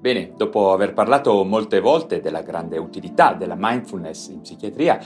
Bene, dopo aver parlato molte volte della grande utilità della mindfulness in psichiatria,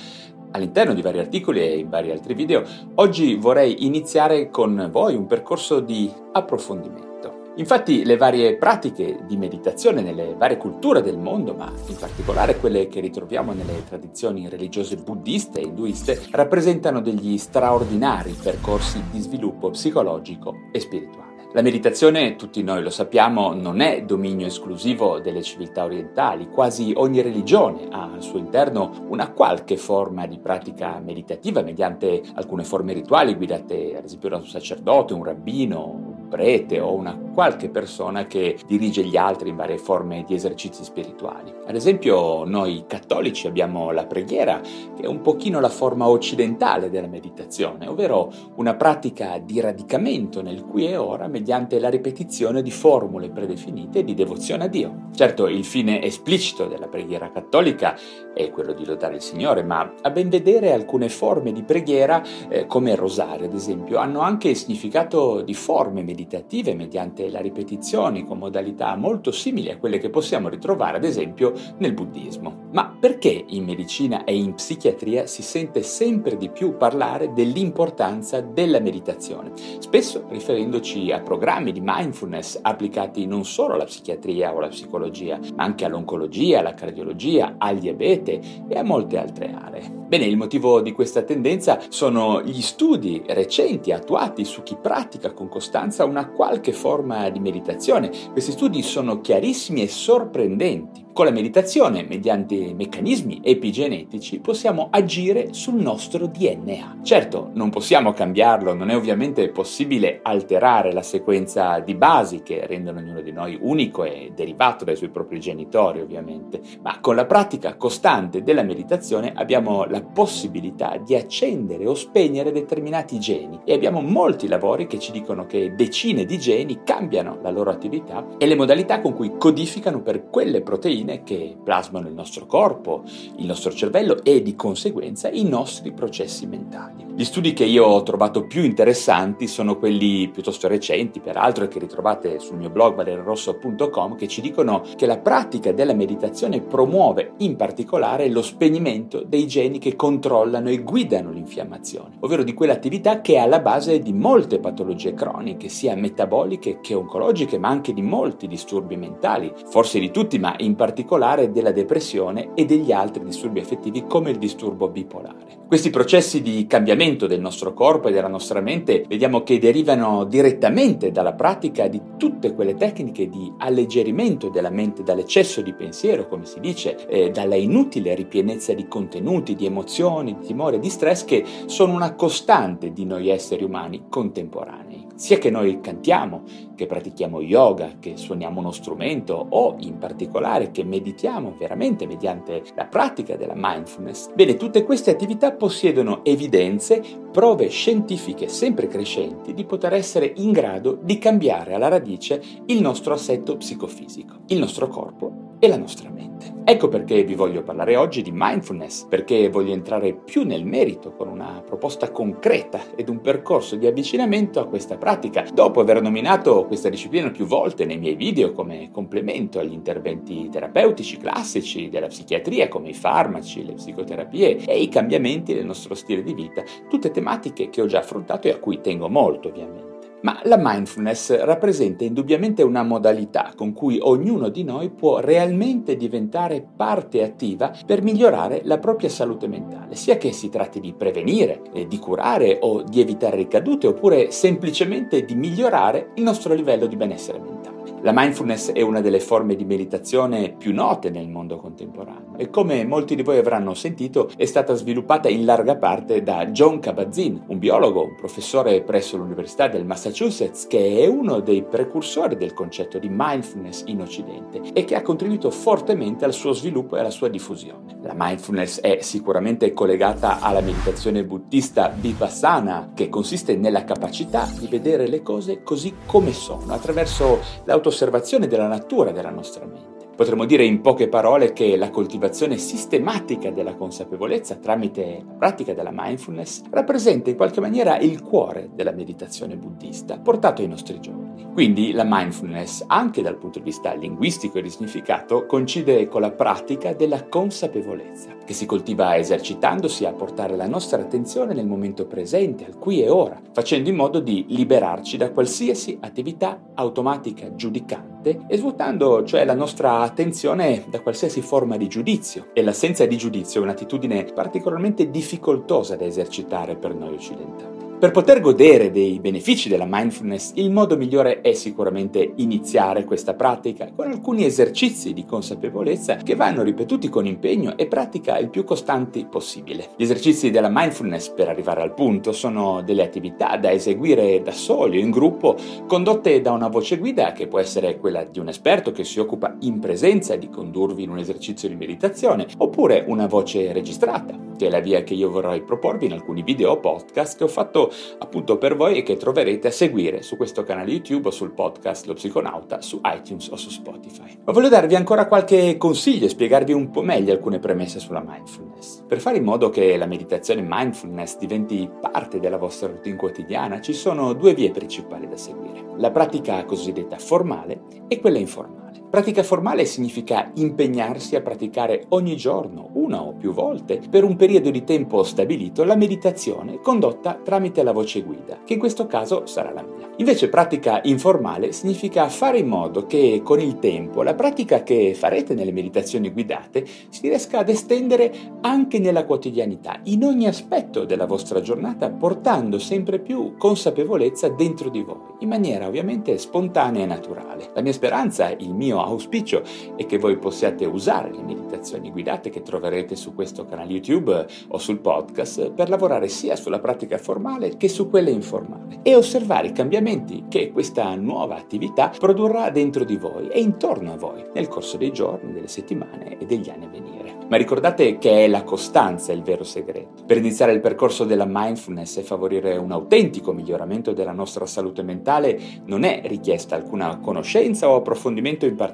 all'interno di vari articoli e in vari altri video, oggi vorrei iniziare con voi un percorso di approfondimento. Infatti le varie pratiche di meditazione nelle varie culture del mondo, ma in particolare quelle che ritroviamo nelle tradizioni religiose buddiste e induiste, rappresentano degli straordinari percorsi di sviluppo psicologico e spirituale. La meditazione, tutti noi lo sappiamo, non è dominio esclusivo delle civiltà orientali, quasi ogni religione ha al suo interno una qualche forma di pratica meditativa mediante alcune forme rituali guidate ad esempio da un sacerdote, un rabbino, prete o una qualche persona che dirige gli altri in varie forme di esercizi spirituali. Ad esempio noi cattolici abbiamo la preghiera che è un pochino la forma occidentale della meditazione, ovvero una pratica di radicamento nel qui e ora mediante la ripetizione di formule predefinite di devozione a Dio. Certo il fine esplicito della preghiera cattolica è quello di lodare il Signore, ma a ben vedere alcune forme di preghiera eh, come il rosario ad esempio hanno anche il significato di forme meditative meditative mediante la ripetizione con modalità molto simili a quelle che possiamo ritrovare ad esempio nel buddismo. Ma perché in medicina e in psichiatria si sente sempre di più parlare dell'importanza della meditazione? Spesso riferendoci a programmi di mindfulness applicati non solo alla psichiatria o alla psicologia, ma anche all'oncologia, alla cardiologia, al diabete e a molte altre aree. Bene, il motivo di questa tendenza sono gli studi recenti attuati su chi pratica con costanza una qualche forma di meditazione. Questi studi sono chiarissimi e sorprendenti. Con la meditazione, mediante meccanismi epigenetici, possiamo agire sul nostro DNA. Certo, non possiamo cambiarlo, non è ovviamente possibile alterare la sequenza di basi che rendono ognuno di noi unico e derivato dai suoi propri genitori, ovviamente, ma con la pratica costante della meditazione abbiamo la possibilità di accendere o spegnere determinati geni e abbiamo molti lavori che ci dicono che decine di geni cambiano la loro attività e le modalità con cui codificano per quelle proteine proteine che plasmano il nostro corpo, il nostro cervello e di conseguenza i nostri processi mentali. Gli studi che io ho trovato più interessanti sono quelli piuttosto recenti, peraltro, che ritrovate sul mio blog valerosso.com, che ci dicono che la pratica della meditazione promuove in particolare lo spegnimento dei geni che controllano e guidano l'infiammazione, ovvero di quell'attività che è alla base di molte patologie croniche, sia metaboliche che oncologiche, ma anche di molti disturbi mentali, forse di tutti, ma in particolare particolare della depressione e degli altri disturbi affettivi come il disturbo bipolare. Questi processi di cambiamento del nostro corpo e della nostra mente vediamo che derivano direttamente dalla pratica di tutte quelle tecniche di alleggerimento della mente dall'eccesso di pensiero, come si dice, eh, dalla inutile ripienezza di contenuti, di emozioni, di timore, di stress che sono una costante di noi esseri umani contemporanei. Sia che noi cantiamo, che pratichiamo yoga, che suoniamo uno strumento o in particolare che meditiamo veramente mediante la pratica della mindfulness, bene, tutte queste attività possiedono evidenze, prove scientifiche sempre crescenti di poter essere in grado di cambiare alla radice il nostro assetto psicofisico, il nostro corpo e la nostra mente. Ecco perché vi voglio parlare oggi di mindfulness, perché voglio entrare più nel merito con una proposta concreta ed un percorso di avvicinamento a questa pratica, dopo aver nominato questa disciplina più volte nei miei video come complemento agli interventi terapeutici classici della psichiatria come i farmaci, le psicoterapie e i cambiamenti del nostro stile di vita, tutte tematiche che ho già affrontato e a cui tengo molto ovviamente. Ma la mindfulness rappresenta indubbiamente una modalità con cui ognuno di noi può realmente diventare parte attiva per migliorare la propria salute mentale, sia che si tratti di prevenire, eh, di curare o di evitare ricadute, oppure semplicemente di migliorare il nostro livello di benessere mentale. La mindfulness è una delle forme di meditazione più note nel mondo contemporaneo e come molti di voi avranno sentito è stata sviluppata in larga parte da John Kabat-Zinn, un biologo, un professore presso l'Università del Massachusetts che è uno dei precursori del concetto di mindfulness in Occidente e che ha contribuito fortemente al suo sviluppo e alla sua diffusione. La mindfulness è sicuramente collegata alla meditazione buddista Vipassana che consiste nella capacità di vedere le cose così come sono attraverso l'auto osservazione della natura della nostra mente. Potremmo dire in poche parole che la coltivazione sistematica della consapevolezza tramite la pratica della mindfulness rappresenta in qualche maniera il cuore della meditazione buddista portato ai nostri giorni. Quindi la mindfulness, anche dal punto di vista linguistico e di significato, coincide con la pratica della consapevolezza, che si coltiva esercitandosi a portare la nostra attenzione nel momento presente, al qui e ora, facendo in modo di liberarci da qualsiasi attività automatica giudicante e svuotando cioè la nostra attenzione da qualsiasi forma di giudizio. E l'assenza di giudizio è un'attitudine particolarmente difficoltosa da esercitare per noi occidentali. Per poter godere dei benefici della mindfulness, il modo migliore è sicuramente iniziare questa pratica con alcuni esercizi di consapevolezza che vanno ripetuti con impegno e pratica il più costanti possibile. Gli esercizi della mindfulness per arrivare al punto sono delle attività da eseguire da soli o in gruppo, condotte da una voce guida che può essere quella di un esperto che si occupa in presenza di condurvi in un esercizio di meditazione, oppure una voce registrata, che è la via che io vorrei proporvi in alcuni video o podcast che ho fatto appunto per voi e che troverete a seguire su questo canale YouTube o sul podcast Lo Psiconauta su iTunes o su Spotify. Ma voglio darvi ancora qualche consiglio e spiegarvi un po' meglio alcune premesse sulla mindfulness. Per fare in modo che la meditazione mindfulness diventi parte della vostra routine quotidiana ci sono due vie principali da seguire. La pratica cosiddetta formale e quella informale. Pratica formale significa impegnarsi a praticare ogni giorno, una o più volte, per un periodo di tempo stabilito, la meditazione condotta tramite la voce guida, che in questo caso sarà la mia. Invece pratica informale significa fare in modo che con il tempo la pratica che farete nelle meditazioni guidate si riesca ad estendere anche nella quotidianità, in ogni aspetto della vostra giornata, portando sempre più consapevolezza dentro di voi, in maniera ovviamente spontanea e naturale. La mia speranza, il mio auspicio è che voi possiate usare le meditazioni guidate che troverete su questo canale YouTube o sul podcast per lavorare sia sulla pratica formale che su quella informale e osservare i cambiamenti che questa nuova attività produrrà dentro di voi e intorno a voi nel corso dei giorni, delle settimane e degli anni a venire. Ma ricordate che è la costanza il vero segreto. Per iniziare il percorso della mindfulness e favorire un autentico miglioramento della nostra salute mentale non è richiesta alcuna conoscenza o approfondimento in particolare,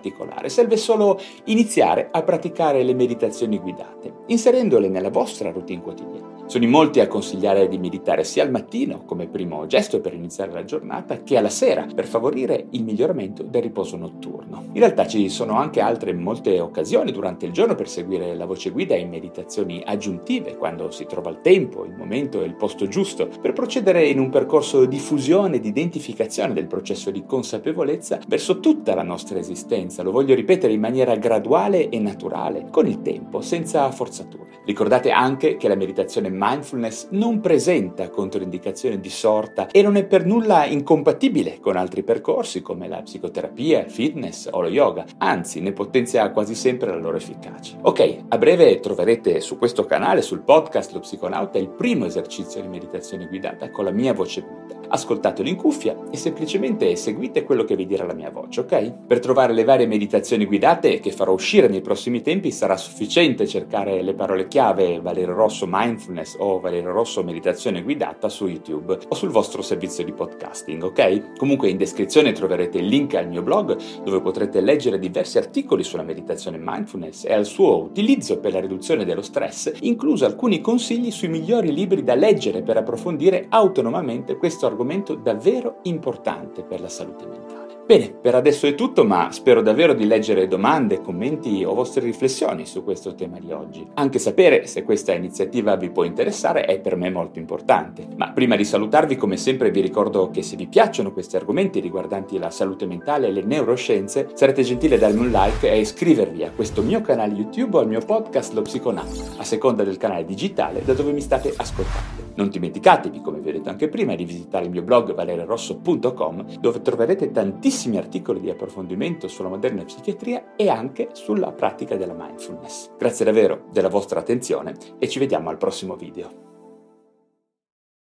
serve solo iniziare a praticare le meditazioni guidate, inserendole nella vostra routine quotidiana. Sono in molti a consigliare di meditare sia al mattino, come primo gesto per iniziare la giornata, che alla sera, per favorire il miglioramento del riposo notturno. In realtà ci sono anche altre molte occasioni durante il giorno per seguire la voce guida in meditazioni aggiuntive, quando si trova il tempo, il momento e il posto giusto, per procedere in un percorso di fusione e di identificazione del processo di consapevolezza verso tutta la nostra esistenza. Lo voglio ripetere in maniera graduale e naturale, con il tempo, senza forzature. Ricordate anche che la meditazione mindfulness non presenta controindicazioni di sorta e non è per nulla incompatibile con altri percorsi come la psicoterapia, il fitness o lo yoga, anzi ne potenzia quasi sempre la loro efficacia. Ok, a breve troverete su questo canale, sul podcast Lo Psiconauta, il primo esercizio di meditazione guidata con la mia voce guida. Ascoltatelo in cuffia e semplicemente seguite quello che vi dirà la mia voce, ok? Per trovare le varie meditazioni guidate che farò uscire nei prossimi tempi sarà sufficiente cercare le parole chiave Valerio Rosso Mindfulness Mindfulness o Valerio Rosso Meditazione Guidata su YouTube o sul vostro servizio di podcasting, ok? Comunque in descrizione troverete il link al mio blog dove potrete leggere diversi articoli sulla meditazione mindfulness e al suo utilizzo per la riduzione dello stress, incluso alcuni consigli sui migliori libri da leggere per approfondire autonomamente questo argomento davvero importante per la salute mentale. Bene, per adesso è tutto, ma spero davvero di leggere domande, commenti o vostre riflessioni su questo tema di oggi. Anche sapere se questa iniziativa vi può interessare è per me molto importante. Ma prima di salutarvi, come sempre, vi ricordo che se vi piacciono questi argomenti riguardanti la salute mentale e le neuroscienze, sarete gentili a darmi un like e iscrivervi a questo mio canale YouTube o al mio podcast Lo Psiconauta, a seconda del canale digitale da dove mi state ascoltando. Non dimenticatevi, come vi ho detto anche prima, di visitare il mio blog valeriorosso.com dove troverete tantissimi moltissimi articoli di approfondimento sulla moderna psichiatria e anche sulla pratica della mindfulness. Grazie davvero della vostra attenzione e ci vediamo al prossimo video.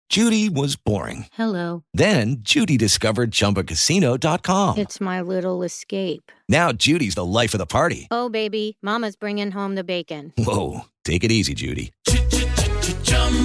Judy was boring. Hello. Then Judy discovered ChumbaCasino.com. It's my little escape. Now Judy's the life of the party. Oh, baby, Mama's bringing home the bacon. Whoa, take it easy, Judy.